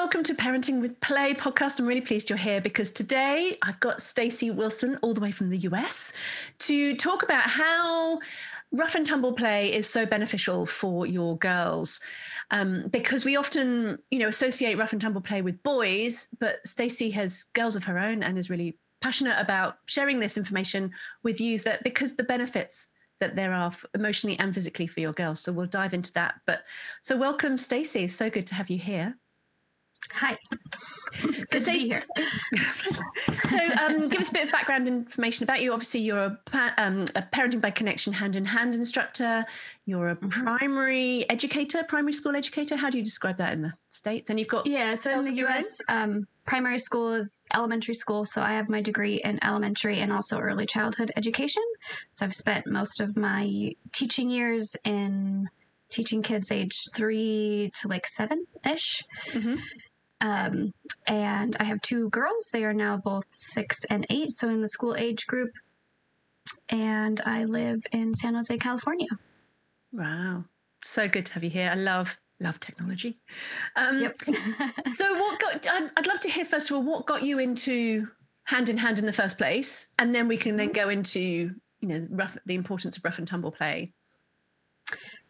welcome to Parenting with Play podcast. I'm really pleased you're here because today I've got Stacey Wilson all the way from the US to talk about how rough and tumble play is so beneficial for your girls. Um, because we often, you know, associate rough and tumble play with boys, but Stacey has girls of her own and is really passionate about sharing this information with you that because the benefits that there are emotionally and physically for your girls. So we'll dive into that. But so welcome, Stacey. So good to have you here. Hi. Good so, to be here. so, um, give us a bit of background information about you. Obviously, you're a, um, a parenting by connection hand in hand instructor. You're a mm-hmm. primary educator, primary school educator. How do you describe that in the states? And you've got yeah. So in the US, um, primary school is elementary school. So I have my degree in elementary and also early childhood education. So I've spent most of my teaching years in teaching kids age three to like seven ish. Mm-hmm. Um, and I have two girls. They are now both six and eight, so in the school age group. And I live in San Jose, California. Wow. So good to have you here. I love love technology. Um, yep. so, what got? I'd, I'd, love to hear first of all what got you into hand in hand in the first place, and then we can then go into you know rough, the importance of rough and tumble play.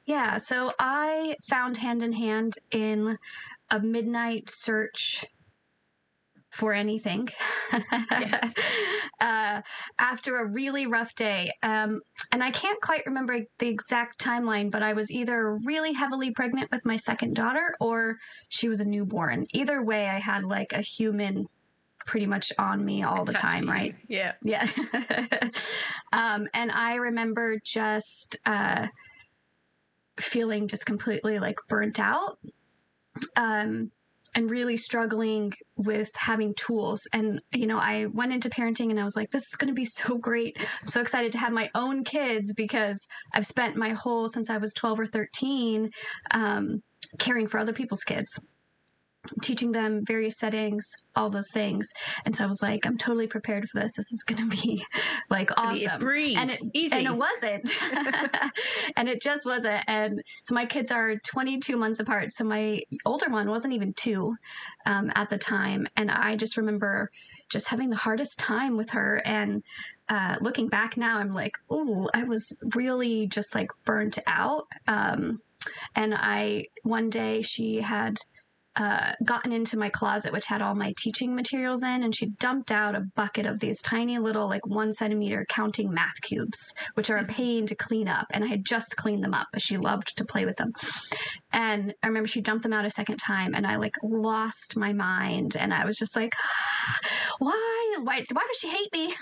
Yeah, so I found hand in hand in a midnight search for anything yes. uh, after a really rough day. Um, and I can't quite remember the exact timeline, but I was either really heavily pregnant with my second daughter or she was a newborn. Either way, I had like a human pretty much on me all the time, right? Yeah. Yeah. um, and I remember just uh, feeling just completely like burnt out um, and really struggling with having tools. And, you know, I went into parenting and I was like, this is going to be so great. I'm so excited to have my own kids because I've spent my whole, since I was 12 or 13, um, caring for other people's kids teaching them various settings, all those things. And so I was like, I'm totally prepared for this. This is going to be like awesome. Breeze. And it, Easy. and it wasn't. and it just wasn't. And so my kids are 22 months apart. So my older one wasn't even two um, at the time. And I just remember just having the hardest time with her. And uh, looking back now, I'm like, oh, I was really just like burnt out. Um, and I, one day she had uh, gotten into my closet, which had all my teaching materials in, and she dumped out a bucket of these tiny little, like one centimeter counting math cubes, which are a mm-hmm. pain to clean up. And I had just cleaned them up, but she loved to play with them. And I remember she dumped them out a second time, and I like lost my mind. And I was just like, why? Why, why does she hate me?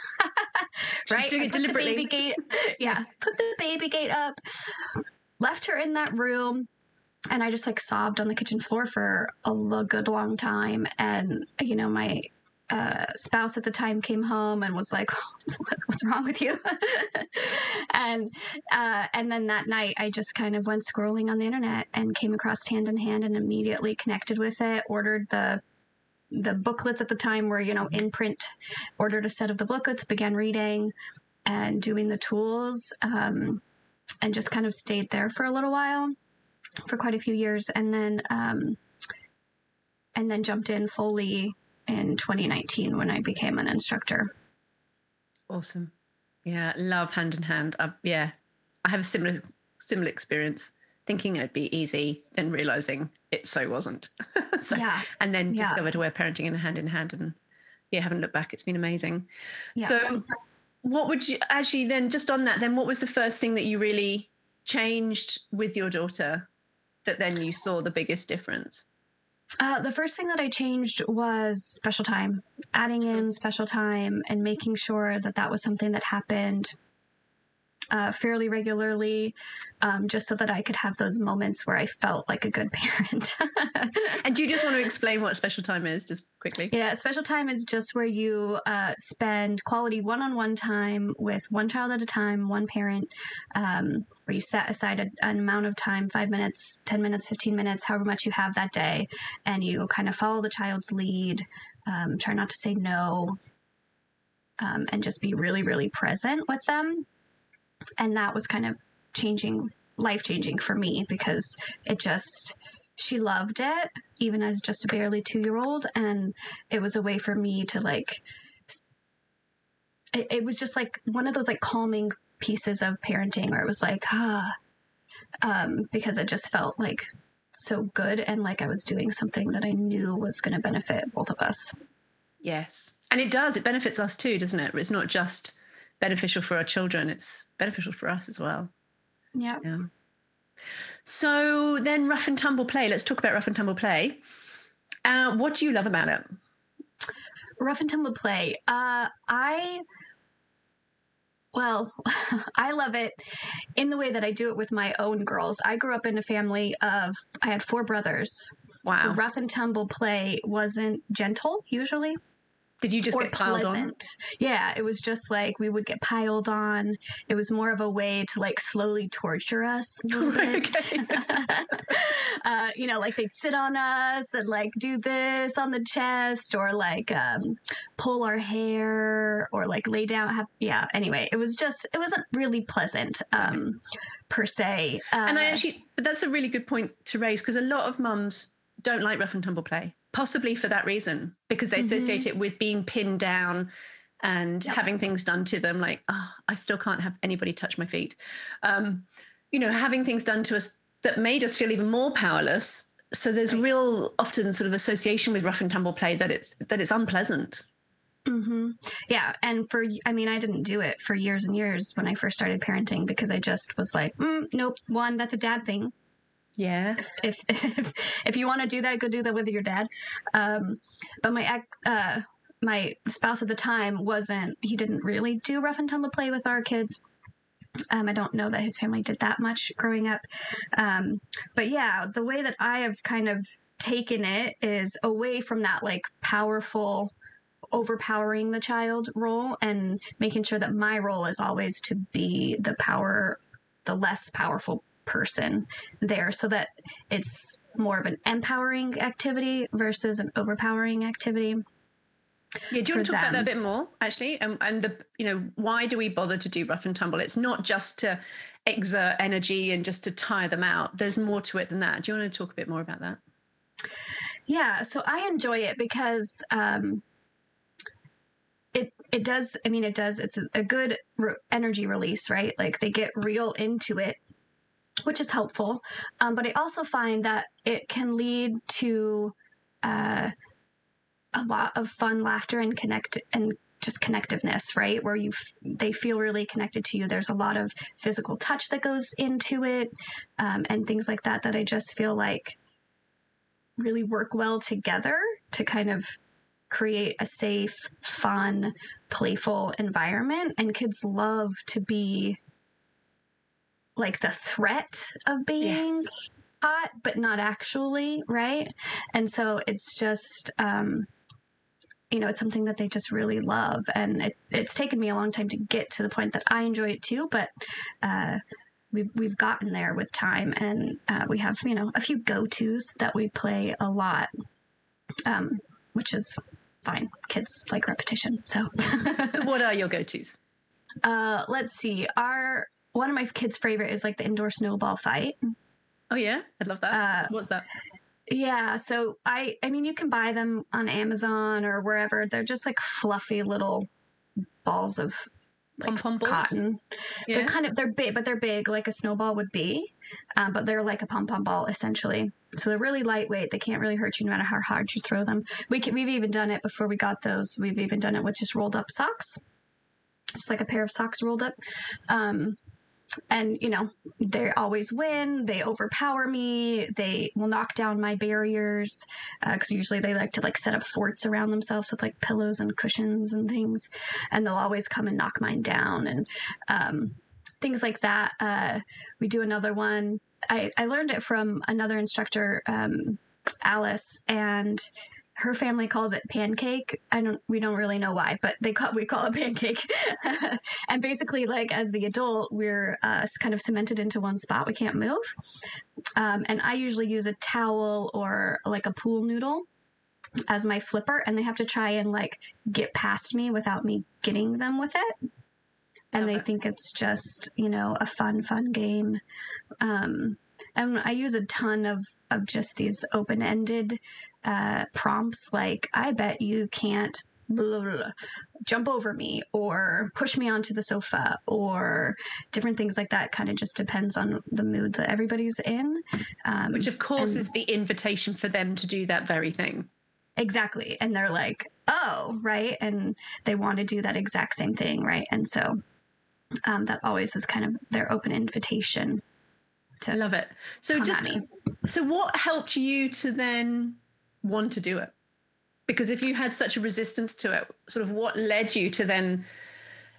right? She's doing it deliberately. baby gate, yeah, put the baby gate up, left her in that room and I just like sobbed on the kitchen floor for a good long time. And, you know, my uh, spouse at the time came home and was like, "What's wrong with you?" and uh, and then that night, I just kind of went scrolling on the internet and came across Hand in Hand and immediately connected with it. Ordered the the booklets at the time were you know in print. Ordered a set of the booklets, began reading and doing the tools, um, and just kind of stayed there for a little while for quite a few years, and then um, and then jumped in fully in 2019 when I became an instructor. Awesome, yeah, love hand in hand. Uh, yeah, I have a similar similar experience. Thinking it'd be easy, then realizing it so wasn't. so, yeah, and then yeah. discovered we're parenting in hand in hand, and yeah, haven't looked back. It's been amazing. Yeah. So, what would you actually then just on that? Then, what was the first thing that you really changed with your daughter that then you saw the biggest difference? Uh, the first thing that I changed was special time, adding in special time and making sure that that was something that happened uh, fairly regularly, um, just so that I could have those moments where I felt like a good parent. and do you just want to explain what special time is, just quickly? Yeah, special time is just where you uh, spend quality one on one time with one child at a time, one parent, um, where you set aside a, an amount of time five minutes, 10 minutes, 15 minutes, however much you have that day, and you kind of follow the child's lead. Um, try not to say no. Um, and just be really, really present with them and that was kind of changing life changing for me because it just she loved it even as just a barely two year old and it was a way for me to like it, it was just like one of those like calming pieces of parenting where it was like ah um because it just felt like so good and like i was doing something that i knew was going to benefit both of us Yes. And it does. It benefits us too, doesn't it? It's not just beneficial for our children, it's beneficial for us as well. yeah Yeah. So then rough and tumble play. Let's talk about rough and tumble play. Uh, what do you love about it? rough and tumble play uh i well i love it in the way that i do it with my own girls i grew up in a family of i had four brothers Wow. so rough and tumble play wasn't gentle usually Did you just get piled on? Yeah, it was just like we would get piled on. It was more of a way to like slowly torture us a little bit. Uh, you know, like they'd sit on us and like do this on the chest or like um, pull our hair or like lay down. Have, yeah, anyway, it was just, it wasn't really pleasant um, per se. Uh, And I actually, but that's a really good point to raise because a lot of mums don't like rough and tumble play, possibly for that reason, because they associate it with being pinned down and Yep. having things done to them. Like, oh, I still can't have anybody touch my feet. Um, you know, having things done to us that made us feel even more powerless. So there's Right. real often sort of association with rough and tumble play that it's that it's unpleasant. hmm Yeah, and for I mean, I didn't do it for years and years when I first started parenting because I just was like, mm, nope. One, that's a dad thing. Yeah. If if, if you want to do that, go do that with your dad. Um, but my ex, uh, my spouse at the time wasn't. He didn't really do rough and tumble play with our kids. Um, I don't know that his family did that much growing up. Um, but yeah, the way that I have kind of taken it is away from that like powerful overpowering the child role and making sure that my role is always to be the power the less powerful person there so that it's more of an empowering activity versus an overpowering activity Yeah, do you want to talk about that a bit more, actually? And and the you know why do we bother to do rough and tumble? It's not just to exert energy and just to tire them out. There's more to it than that. Do you want to talk a bit more about that? Yeah, so I enjoy it because um, it it does. I mean, it does. It's a, a good re- energy release, right? Like they get real into it, which is helpful. Um, but I also find that it can lead to uh, a lot of fun, laughter, and connect and just connectiveness, right? Where you f- they feel really connected to you. There's a lot of physical touch that goes into it, um, and things like that. That I just feel like really work well together to kind of create a safe, fun, playful environment. And kids love to be like the threat of being hot, but not actually, right? And so it's just, um, you know, it's something that they just really love. And it, it's taken me a long time to get to the point that I enjoy it too, but, uh, we've, we've gotten there with time and uh, we have you know a few go-to's that we play a lot um, which is fine kids like repetition so So, what are your go-tos? uh, let's see our one of my kids favorite is like the indoor snowball fight Oh yeah, I'd love that. Uh, What's that? yeah so i i mean you can buy them on amazon or wherever they're just like fluffy little balls of Pom pom cotton Yeah. They're kind of they're big, but they're big like a snowball would be, um, but they're like a pom pom ball essentially. So they're really lightweight. They can't really hurt you no matter how hard you throw them. We can, we've even done it before we got those. We've even done it with just rolled up socks, just like a pair of socks rolled up. Um, and you know they always win. They overpower me. They will knock down my barriers because usually they like to like set up forts around themselves with like pillows and cushions and things, and they'll always come and knock mine down and um, things like that. Uh, we do another one. I, I learned it from another instructor, um, Alice, and her family calls it pancake. I don't. We don't really know why, but they call we call it pancake. and basically, like as the adult, we're uh, kind of cemented into one spot. We can't move. Um, and I usually use a towel or like a pool noodle as my flipper, and they have to try and like get past me without me getting them with it and they think it's just you know a fun fun game um and I use a ton of of just these open ended uh, prompts, like I bet you can't blah, blah, blah, jump over me or push me onto the sofa or different things like that. Kind of just depends on the mood that everybody's in. Um, Which, of course, and, is the invitation for them to do that very thing. Exactly. And they're like, oh, right. And they want to do that exact same thing. Right. And so um, that always is kind of their open invitation to love it. So just so what helped you to then want to do it? Because if you had such a resistance to it, sort of what led you to then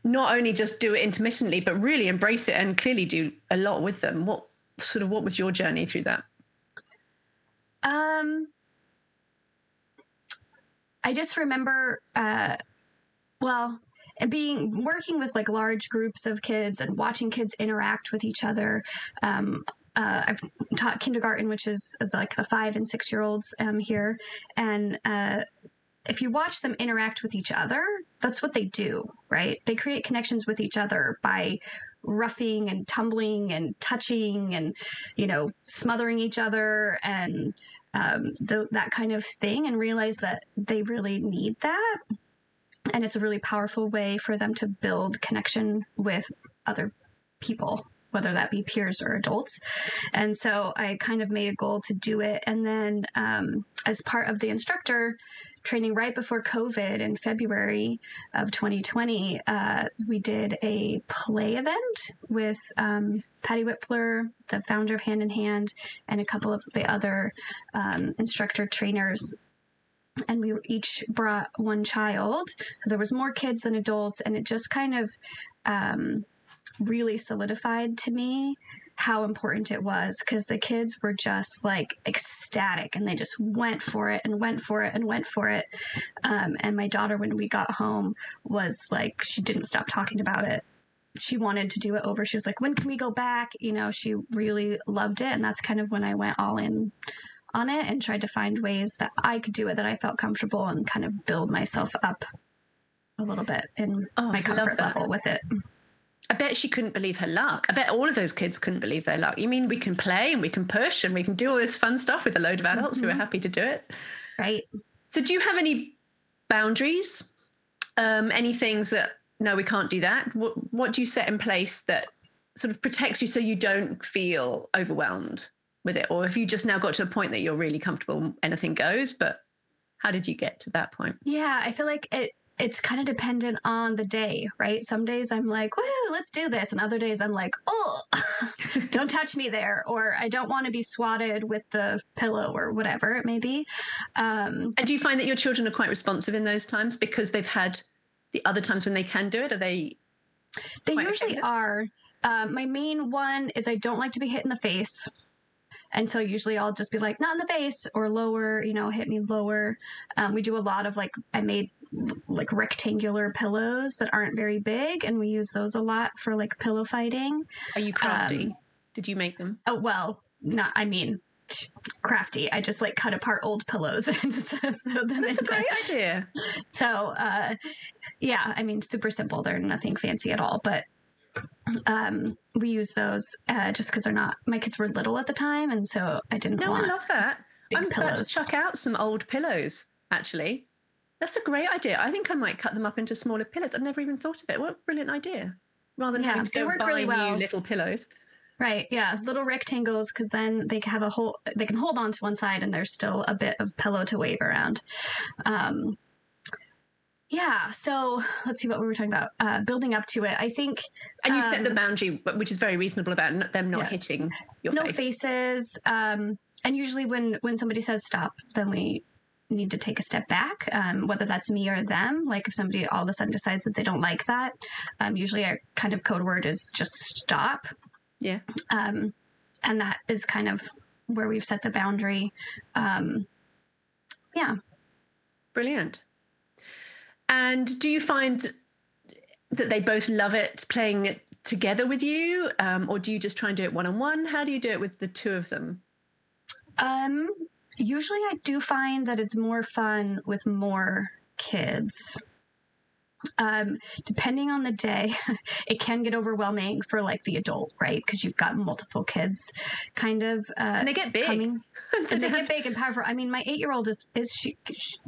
not only just do it intermittently, but really embrace it and clearly do a lot with them? What sort of what was your journey through that? Um, I just remember, uh, well, being working with like large groups of kids and watching kids interact with each other. Um, uh, I've taught kindergarten, which is like the five and six year olds um, here, and uh, if you watch them interact with each other, that's what they do, right? They create connections with each other by roughing and tumbling and touching and you know smothering each other and um, that kind of thing, and realize that they really need that. And it's a really powerful way for them to build connection with other people whether that be peers or adults. And so I kind of made a goal to do it. And then, um, as part of the instructor training right before COVID in February of 2020, uh, we did a play event with um, Patty Wipfler, the founder of Hand in Hand, and a couple of the other um, instructor trainers and we each brought one child. So there was more kids than adults, and it just kind of um, really solidified to me how important it was because the kids were just like ecstatic and they just went for it and went for it and went for it. Um, and my daughter, when we got home, was like, she didn't stop talking about it. She wanted to do it over. She was like, when can we go back? You know, she really loved it. And that's kind of when I went all in on it and tried to find ways that I could do it that I felt comfortable and kind of build myself up a little bit in oh, my comfort level with it. I bet she couldn't believe her luck. I bet all of those kids couldn't believe their luck. You mean we can play and we can push and we can do all this fun stuff with a load of adults mm-hmm. who are mm-hmm. happy to do it? Right. So, do you have any boundaries? Um, any things that no, we can't do that? What What do you set in place that sort of protects you so you don't feel overwhelmed? with it or have you just now got to a point that you're really comfortable anything goes but how did you get to that point yeah i feel like it it's kind of dependent on the day, right? Some days I'm like, woo, let's do this. And other days I'm like, oh, don't touch me there. Or I don't want to be swatted with the pillow or whatever it may be. Um, and do you find that your children are quite responsive in those times because they've had the other times when they can do it? Are they? They usually are. Uh, my main one is I don't like to be hit in the face. And so usually I'll just be like, not in the face or lower, you know, hit me lower. Um, we do a lot of like, I made like rectangular pillows that aren't very big, and we use those a lot for like pillow fighting. Are you crafty? Um, Did you make them? Oh, well, not, I mean, crafty. I just like cut apart old pillows and so, so then that's a great idea. So uh, yeah, I mean, super simple. They're nothing fancy at all, but um, we use those uh, just because they're not. My kids were little at the time, and so I didn't. No, want I love that. I'm pillows. about to chuck out some old pillows. Actually, that's a great idea. I think I might cut them up into smaller pillows. I've never even thought of it. What a brilliant idea! Rather than yeah, having to go buy really well. new little pillows. Right. Yeah. Little rectangles because then they have a whole. They can hold on to one side, and there's still a bit of pillow to wave around. Um, yeah. So let's see what we were talking about. Uh, building up to it, I think. And you um, set the um, boundary, which is very reasonable about them not yeah. hitting your face. no face. faces. Um, and usually, when when somebody says stop, then we need to take a step back. Um, whether that's me or them. Like if somebody all of a sudden decides that they don't like that, um, usually our kind of code word is just stop. Yeah. Um, and that is kind of where we've set the boundary. Um, yeah. Brilliant. And do you find that they both love it playing it together with you, um, or do you just try and do it one on one? How do you do it with the two of them? Um, usually, I do find that it's more fun with more kids. um, depending on the day, it can get overwhelming for like the adult, right? Because you've got multiple kids, kind of. Uh, and they get big. Coming, so they get big and powerful. I mean, my eight-year-old is is she,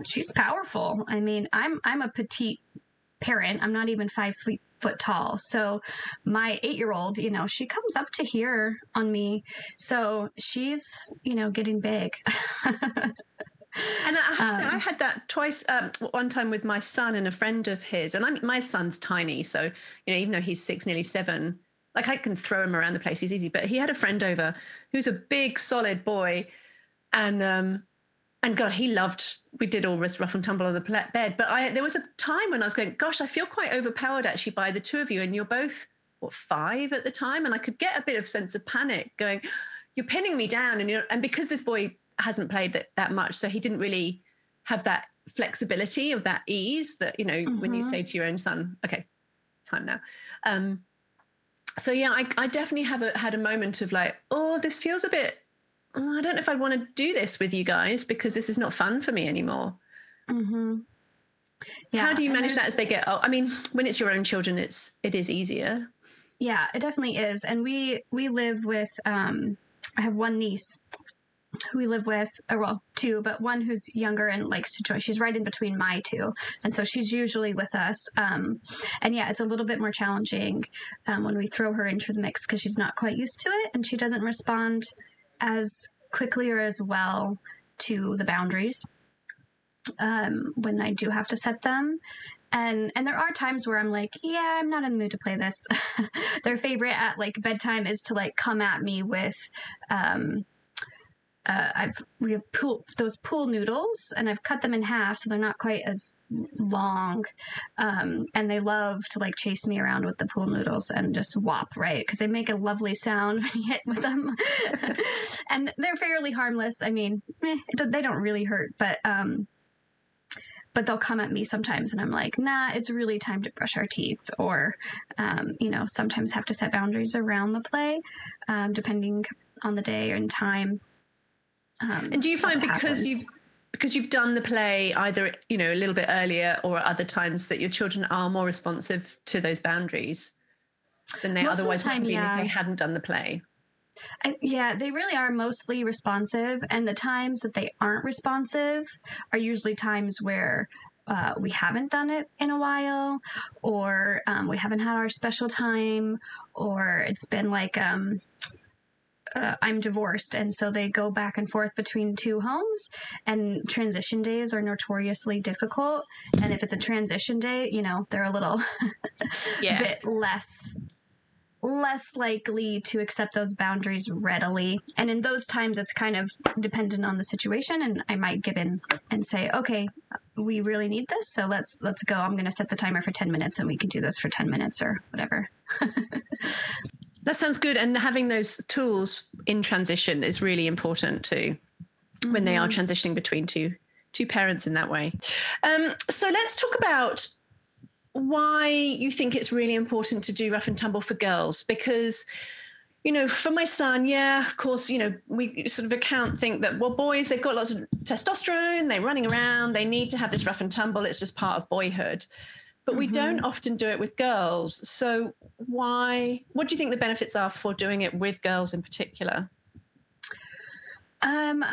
she's powerful. I mean, I'm I'm a petite parent. I'm not even five feet foot tall. So my eight year old, you know, she comes up to here on me. So she's, you know, getting big. And I, have um, say, I had that twice. Um, one time with my son and a friend of his, and I'm, my son's tiny, so you know, even though he's six, nearly seven, like I can throw him around the place. He's easy. But he had a friend over who's a big, solid boy, and um, and God, he loved. We did all this rough and tumble on the bed, but I there was a time when I was going, gosh, I feel quite overpowered actually by the two of you, and you're both what five at the time, and I could get a bit of sense of panic, going, you're pinning me down, and you're and because this boy hasn't played that that much, so he didn't really have that flexibility of that ease that you know mm-hmm. when you mm-hmm. say to your own son, okay, time now. Um, so yeah, I, I definitely have a, had a moment of like, oh, this feels a bit. Oh, I don't know if I'd want to do this with you guys because this is not fun for me anymore. Mm-hmm. Yeah, How do you manage that as they get? Oh, I mean, when it's your own children, it's it is easier. Yeah, it definitely is. And we we live with. Um, I have one niece who we live with, or well, two, but one who's younger and likes to join. She's right in between my two, and so she's usually with us. Um, and yeah, it's a little bit more challenging um, when we throw her into the mix because she's not quite used to it, and she doesn't respond as quickly or as well to the boundaries um, when I do have to set them. And and there are times where I'm like, yeah, I'm not in the mood to play this. Their favorite at like bedtime is to like come at me with um, uh, I've we have pool those pool noodles, and I've cut them in half so they're not quite as long. Um, and they love to like chase me around with the pool noodles and just whop right because they make a lovely sound when you hit with them, and they're fairly harmless. I mean, eh, they don't really hurt, but um, but they'll come at me sometimes and i'm like nah it's really time to brush our teeth or um, you know sometimes have to set boundaries around the play um, depending on the day and time um, and do you find because you've because you've done the play either you know a little bit earlier or at other times that your children are more responsive to those boundaries than they Most otherwise the time, would have been yeah. if they hadn't done the play? I, yeah, they really are mostly responsive, and the times that they aren't responsive are usually times where uh, we haven't done it in a while, or um, we haven't had our special time, or it's been like um, uh, I'm divorced, and so they go back and forth between two homes. And transition days are notoriously difficult. And if it's a transition day, you know they're a little yeah. bit less less likely to accept those boundaries readily. And in those times, it's kind of dependent on the situation. And I might give in and say, okay, we really need this, so let's let's go. I'm going to set the timer for ten minutes, and we can do this for ten minutes or whatever. That sounds good. And having those tools in transition is really important too, mm-hmm. when they are mm-hmm. transitioning between two two parents in that way. Um, so let's talk about why you think it's really important to do rough and tumble for girls because you know, for my son, yeah, of course, you know, we sort of account think that, well, boys, they've got lots of testosterone, they're running around, they need to have this rough and tumble, it's just part of boyhood but mm-hmm. we don't mm-hmm. often do it with girls. So why? What do you think the benefits are for doing it with girls in particular? Um,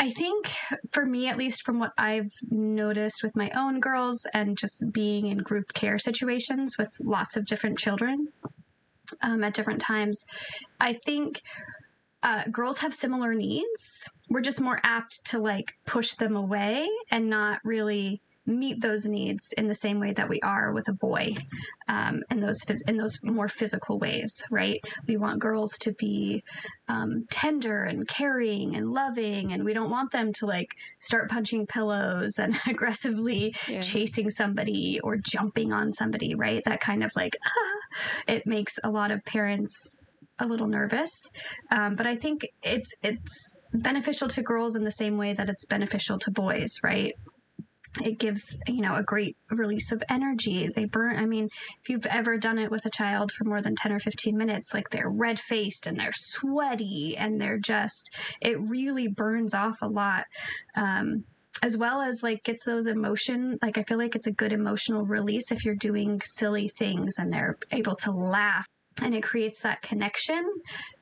I think for me, at least from what I've noticed with my own girls and just being in group care situations with lots of different children um, at different times, I think uh, girls have similar needs. We're just more apt to like push them away and not really meet those needs in the same way that we are with a boy um, in those in those more physical ways right? We want girls to be um, tender and caring and loving and we don't want them to like start punching pillows and aggressively yeah. chasing somebody or jumping on somebody right? That kind of like ah, it makes a lot of parents a little nervous. Um, but i think it's it's beneficial to girls in the same way that it's beneficial to boys right it gives you know a great release of energy. They burn i mean if you've ever done it with a child for more than 10 or 15 minutes like they're red faced and they're sweaty and they're just it really burns off a lot um, as well as like gets those emotion like i feel like it's a good emotional release if you're doing silly things and they're able to laugh and it creates that connection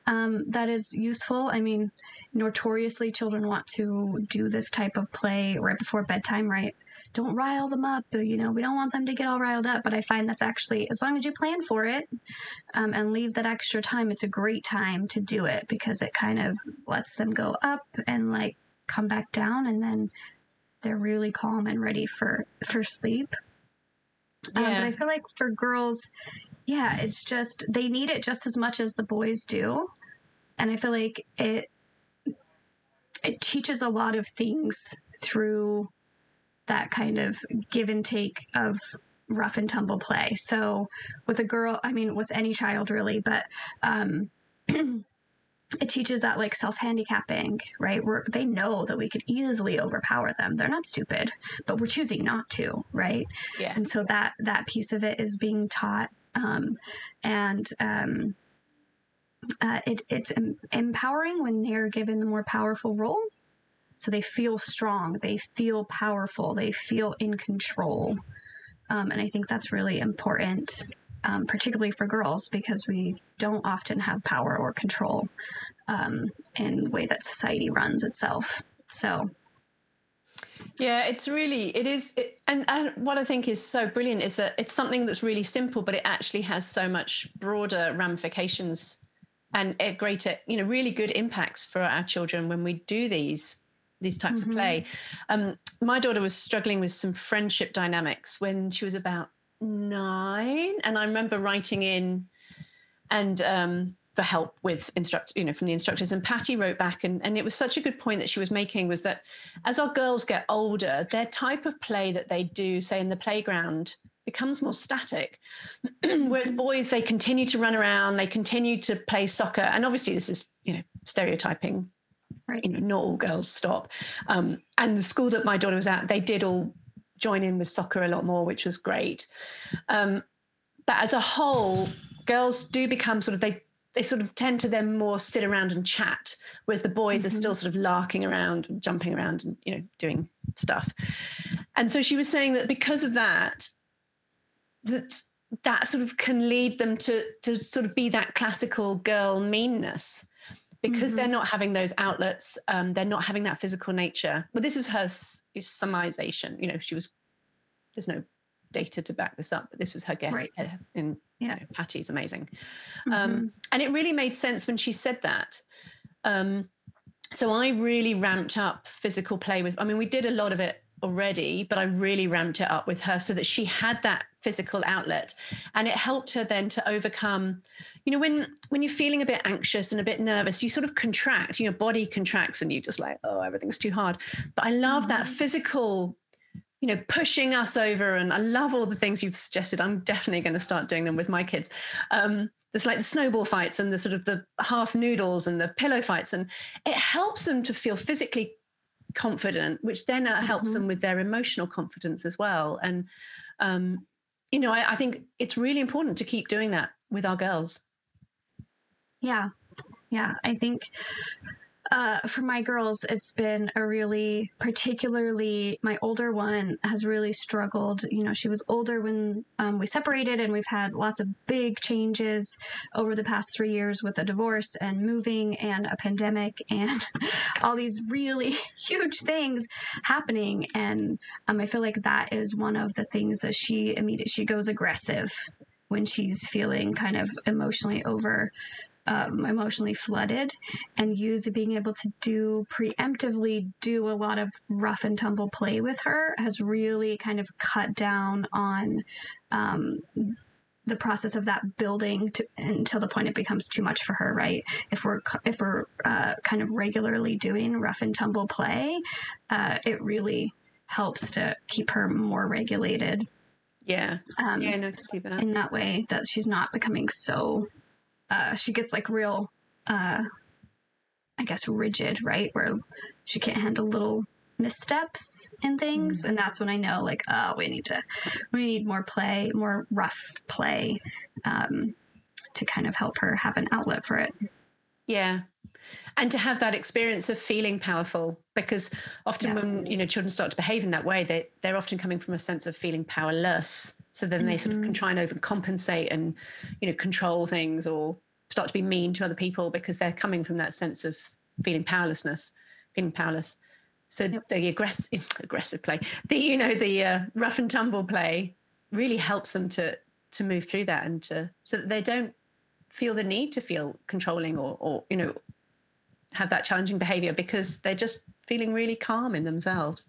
um, that is useful. I mean, notoriously, children want to do this type of play right before bedtime, right? Don't rile them up. You know, we don't want them to get all riled up. But I find that's actually, as long as you plan for it um, and leave that extra time, it's a great time to do it because it kind of lets them go up and like come back down, and then they're really calm and ready for for sleep. Yeah. Um, but I feel like for girls, yeah, it's just they need it just as much as the boys do. And I feel like it it teaches a lot of things through that kind of give and take of rough and tumble play. So with a girl, I mean with any child really, but um it teaches that like self handicapping, right? Where they know that we could easily overpower them. They're not stupid, but we're choosing not to, right? Yeah. And so that that piece of it is being taught um, and um, uh, it, it's em- empowering when they're given the more powerful role. So they feel strong, they feel powerful, they feel in control. Um, and I think that's really important, um, particularly for girls, because we don't often have power or control um, in the way that society runs itself. So yeah, it's really it is, it, and and what I think is so brilliant is that it's something that's really simple, but it actually has so much broader ramifications and a greater, you know, really good impacts for our children when we do these these types mm-hmm. of play. Um, my daughter was struggling with some friendship dynamics when she was about nine, and I remember writing in and um, for help with instruct you know from the instructors. And patty wrote back and, and it was such a good point that she was making was that as our girls get older their type of play that they do say in the playground becomes more static. Whereas boys they continue to run around they continue to play soccer. And obviously this is you know stereotyping. Right. You know not all girls stop. Um, and the school that my daughter was at they did all join in with soccer a lot more which was great. Um, but as a whole girls do become sort of they they sort of tend to then more sit around and chat, whereas the boys mm-hmm. are still sort of larking around, and jumping around, and you know doing stuff. And so she was saying that because of that, that that sort of can lead them to to sort of be that classical girl meanness because mm-hmm. they're not having those outlets um, they're not having that physical nature but this is her summarization you know she was there's no data to back this up, but this was her guess. Right. In yeah, know, Patty's amazing, mm-hmm. um, and it really made sense when she said that. Um, so I really ramped up physical play with. I mean, we did a lot of it already, but I really ramped it up with her so that she had that physical outlet, and it helped her then to overcome. You know, when when you're feeling a bit anxious and a bit nervous, you sort of contract. Your body contracts, and you just like, oh, everything's too hard. But I love mm-hmm. that physical you know, pushing us over. And I love all the things you've suggested. I'm definitely going to start doing them with my kids. Um, there's like the snowball fights and the sort of the half noodles and the pillow fights, and it helps them to feel physically confident, which then uh, helps mm-hmm. them with their emotional confidence as well. And um, you know, I, I think it's really important to keep doing that with our girls. Yeah, yeah, I think uh, for my girls, it's been a really, particularly my older one has really struggled. You know, she was older when um, we separated, and we've had lots of big changes over the past three years with a divorce and moving and a pandemic and all these really huge things happening. And um, I feel like that is one of the things that she immediately she goes aggressive when she's feeling kind of emotionally over um, emotionally flooded and use being able to do preemptively do a lot of rough and tumble play with her has really kind of cut down on um, the process of that building to, until the point it becomes too much for her right? If we're if we're uh, kind of regularly doing rough and tumble play uh, it really helps to keep her more regulated. Yeah. Um, yeah i can see that. in that way that she's not becoming so uh, she gets like real, uh, I guess, rigid, right? Where she can't handle little missteps and things, mm and that's when I know, like, oh, we need to, we need more play, more rough play, um, to kind of help her have an outlet for it. Yeah, and to have that experience of feeling powerful because often yeah. when you know children start to behave in that way they they're often coming from a sense of feeling powerless so then mm-hmm. they sort of can mm-hmm. try and overcompensate and you know control things or start to be mean to other people because they're coming from that sense of feeling powerlessness feeling powerless so yep. the aggressive aggressive play the you know the uh, rough and tumble play really helps them to to move through that and to so that they don't feel the need to feel controlling or or you know have that challenging behavior because they're just feeling really calm in themselves.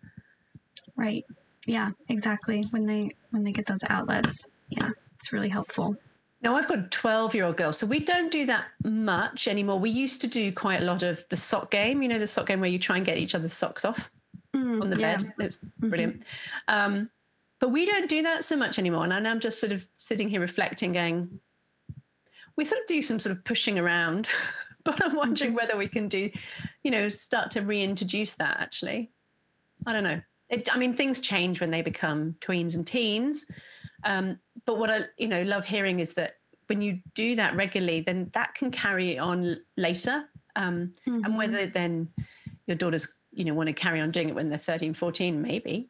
Right. Yeah, exactly. When they when they get those outlets. Yeah, it's really helpful. Now I've got a 12 year old girl, so we don't do that much anymore. We used to do quite a lot of the sock game, you know, the sock game where you try and get each other's socks off mm, on the yeah. bed. It's mm-hmm. brilliant. Mm-hmm. Um, but we don't do that so much anymore. And I'm just sort of sitting here reflecting, going, we sort of do some sort of pushing around but I'm wondering mm-hmm. whether we can do, you know, start to reintroduce that actually. I don't know. It, I mean, things change when they become tweens and teens. Um, but what I, you know, love hearing is that when you do that regularly, then that can carry on later. Um, mm-hmm. And whether then your daughters, you know, want to carry on doing it when they're 13, 14, maybe.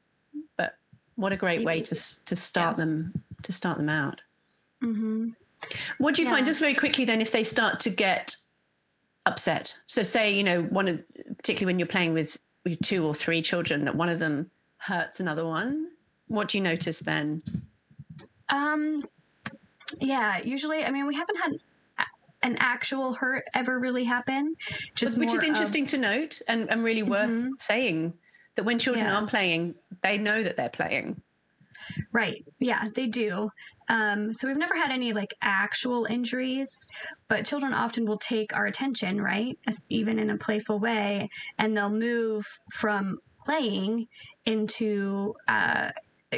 But what a great maybe. way to to start yeah. them to start them out. Mm-hmm. What do you yeah. find, just very quickly, then, if they start to get upset. So say, you know, one of particularly when you're playing with, with two or three children, that one of them hurts another one. What do you notice then? Um yeah, usually I mean we haven't had an actual hurt ever really happen. Just which is interesting of, to note and, and really worth mm-hmm. saying that when children yeah. are playing, they know that they're playing. Right. Yeah, they do. Um, so we've never had any like actual injuries, but children often will take our attention, right? As, even in a playful way, and they'll move from playing into uh,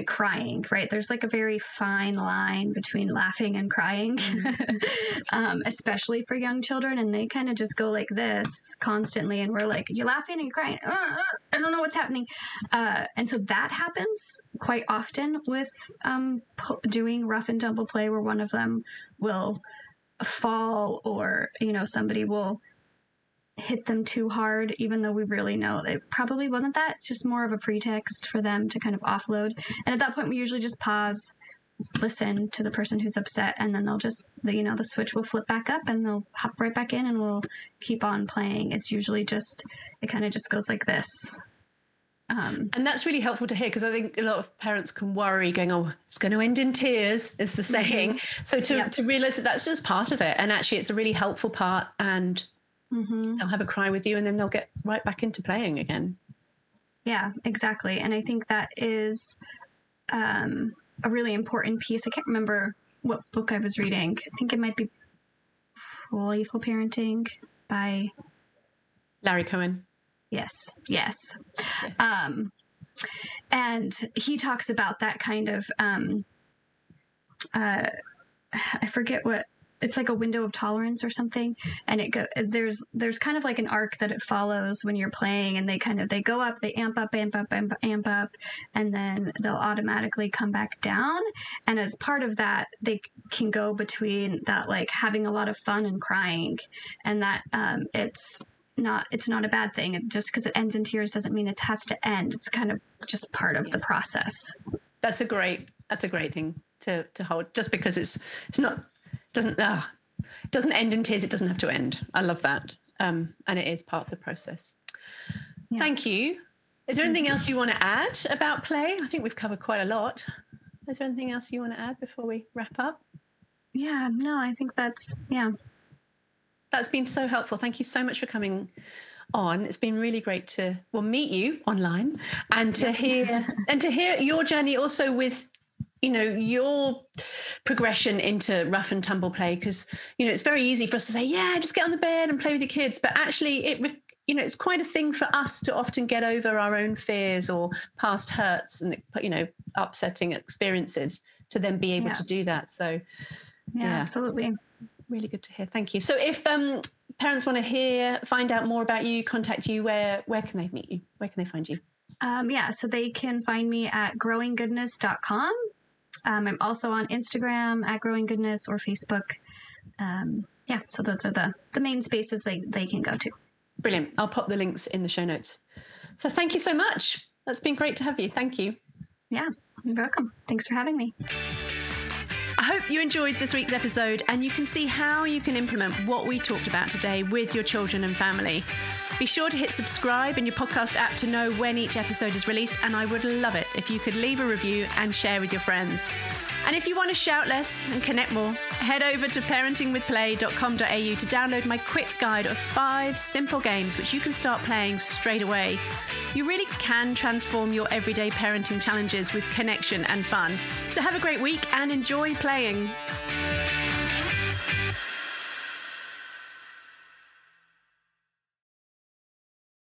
crying, right? There's like a very fine line between laughing and crying, mm-hmm. um, especially for young children. And they kind of just go like this constantly. And we're like, You're laughing and you're crying. Uh, uh, I don't know what's happening. Uh, and so that happens quite often with um, doing rough and tumble play, where one of them will fall or, you know, somebody will hit them too hard, even though we really know it probably wasn't that. It's just more of a pretext for them to kind of offload. And at that point, we usually just pause, listen to the person who's upset, and then they'll just, you know, the switch will flip back up and they'll hop right back in and we'll keep on playing. It's usually just, it kind of just goes like this. Um, and that's really helpful to hear because I think a lot of parents can worry, going, "Oh, it's going to end in tears," is the mm-hmm. saying. Mm-hmm. So to to realize that that's just part of it, and actually, it's a really helpful part, and Mm-hmm. They'll have a cry with you and then they'll get right back into playing again. Yeah, exactly. And I think that is um, a really important piece. I can't remember what book I was reading. I think it might be Playful Parenting by Larry Cohen. Yes, yes. yes. Um, and he talks about that kind of, um, uh, I forget what it's like a window of tolerance or something. And it go there's there's kind of like an arc that it follows when you're playing and they kind of they go up they amp up amp up amp, amp up and then they'll automatically come back down. And as part of that they can go between that like having a lot of fun and crying. And that um, it's not it's not a bad thing. Just because it ends in tears doesn't mean it has to end. It's kind of just part of the process. That's a great that's a great thing to to hold just because it's it's not doesn't uh, it doesn't end in tears. It doesn't have to end. I love that, um, and it is part of the process. Yeah. Thank you. Is there anything else you want to add about play? I think we've covered quite a lot. Is there anything else you want to add before we wrap up? Yeah, no, I think that's yeah. That's been so helpful. Thank you so much for coming on. It's been really great to well meet you online and to hear and to hear your journey also with you know your progression into rough and tumble play because you know it's very easy for us to say yeah just get on the bed and play with your kids. But actually it you know it's quite a thing for us to often get over our own fears or past hurts and you know upsetting experiences to then be able yeah. to do that. So yeah, yeah, absolutely. Really good to hear. Thank you. So if um parents want to hear find out more about you contact you where where can they meet you? Where can they find you? Um, yeah, so they can find me at growinggoodness.com um, I'm also on Instagram at Growing Goodness or Facebook. Um, yeah, so those are the, the main spaces they, they can go to. Brilliant. I'll pop the links in the show notes. So thank you so much. That's been great to have you. Thank you. Yeah, you're welcome. Thanks for having me. I hope you enjoyed this week's episode and you can see how you can implement what we talked about today with your children and family. Be sure to hit subscribe in your podcast app to know when each episode is released, and I would love it if you could leave a review and share with your friends. And if you want to shout less and connect more, head over to parentingwithplay.com.au to download my quick guide of five simple games which you can start playing straight away. You really can transform your everyday parenting challenges with connection and fun. So have a great week and enjoy playing.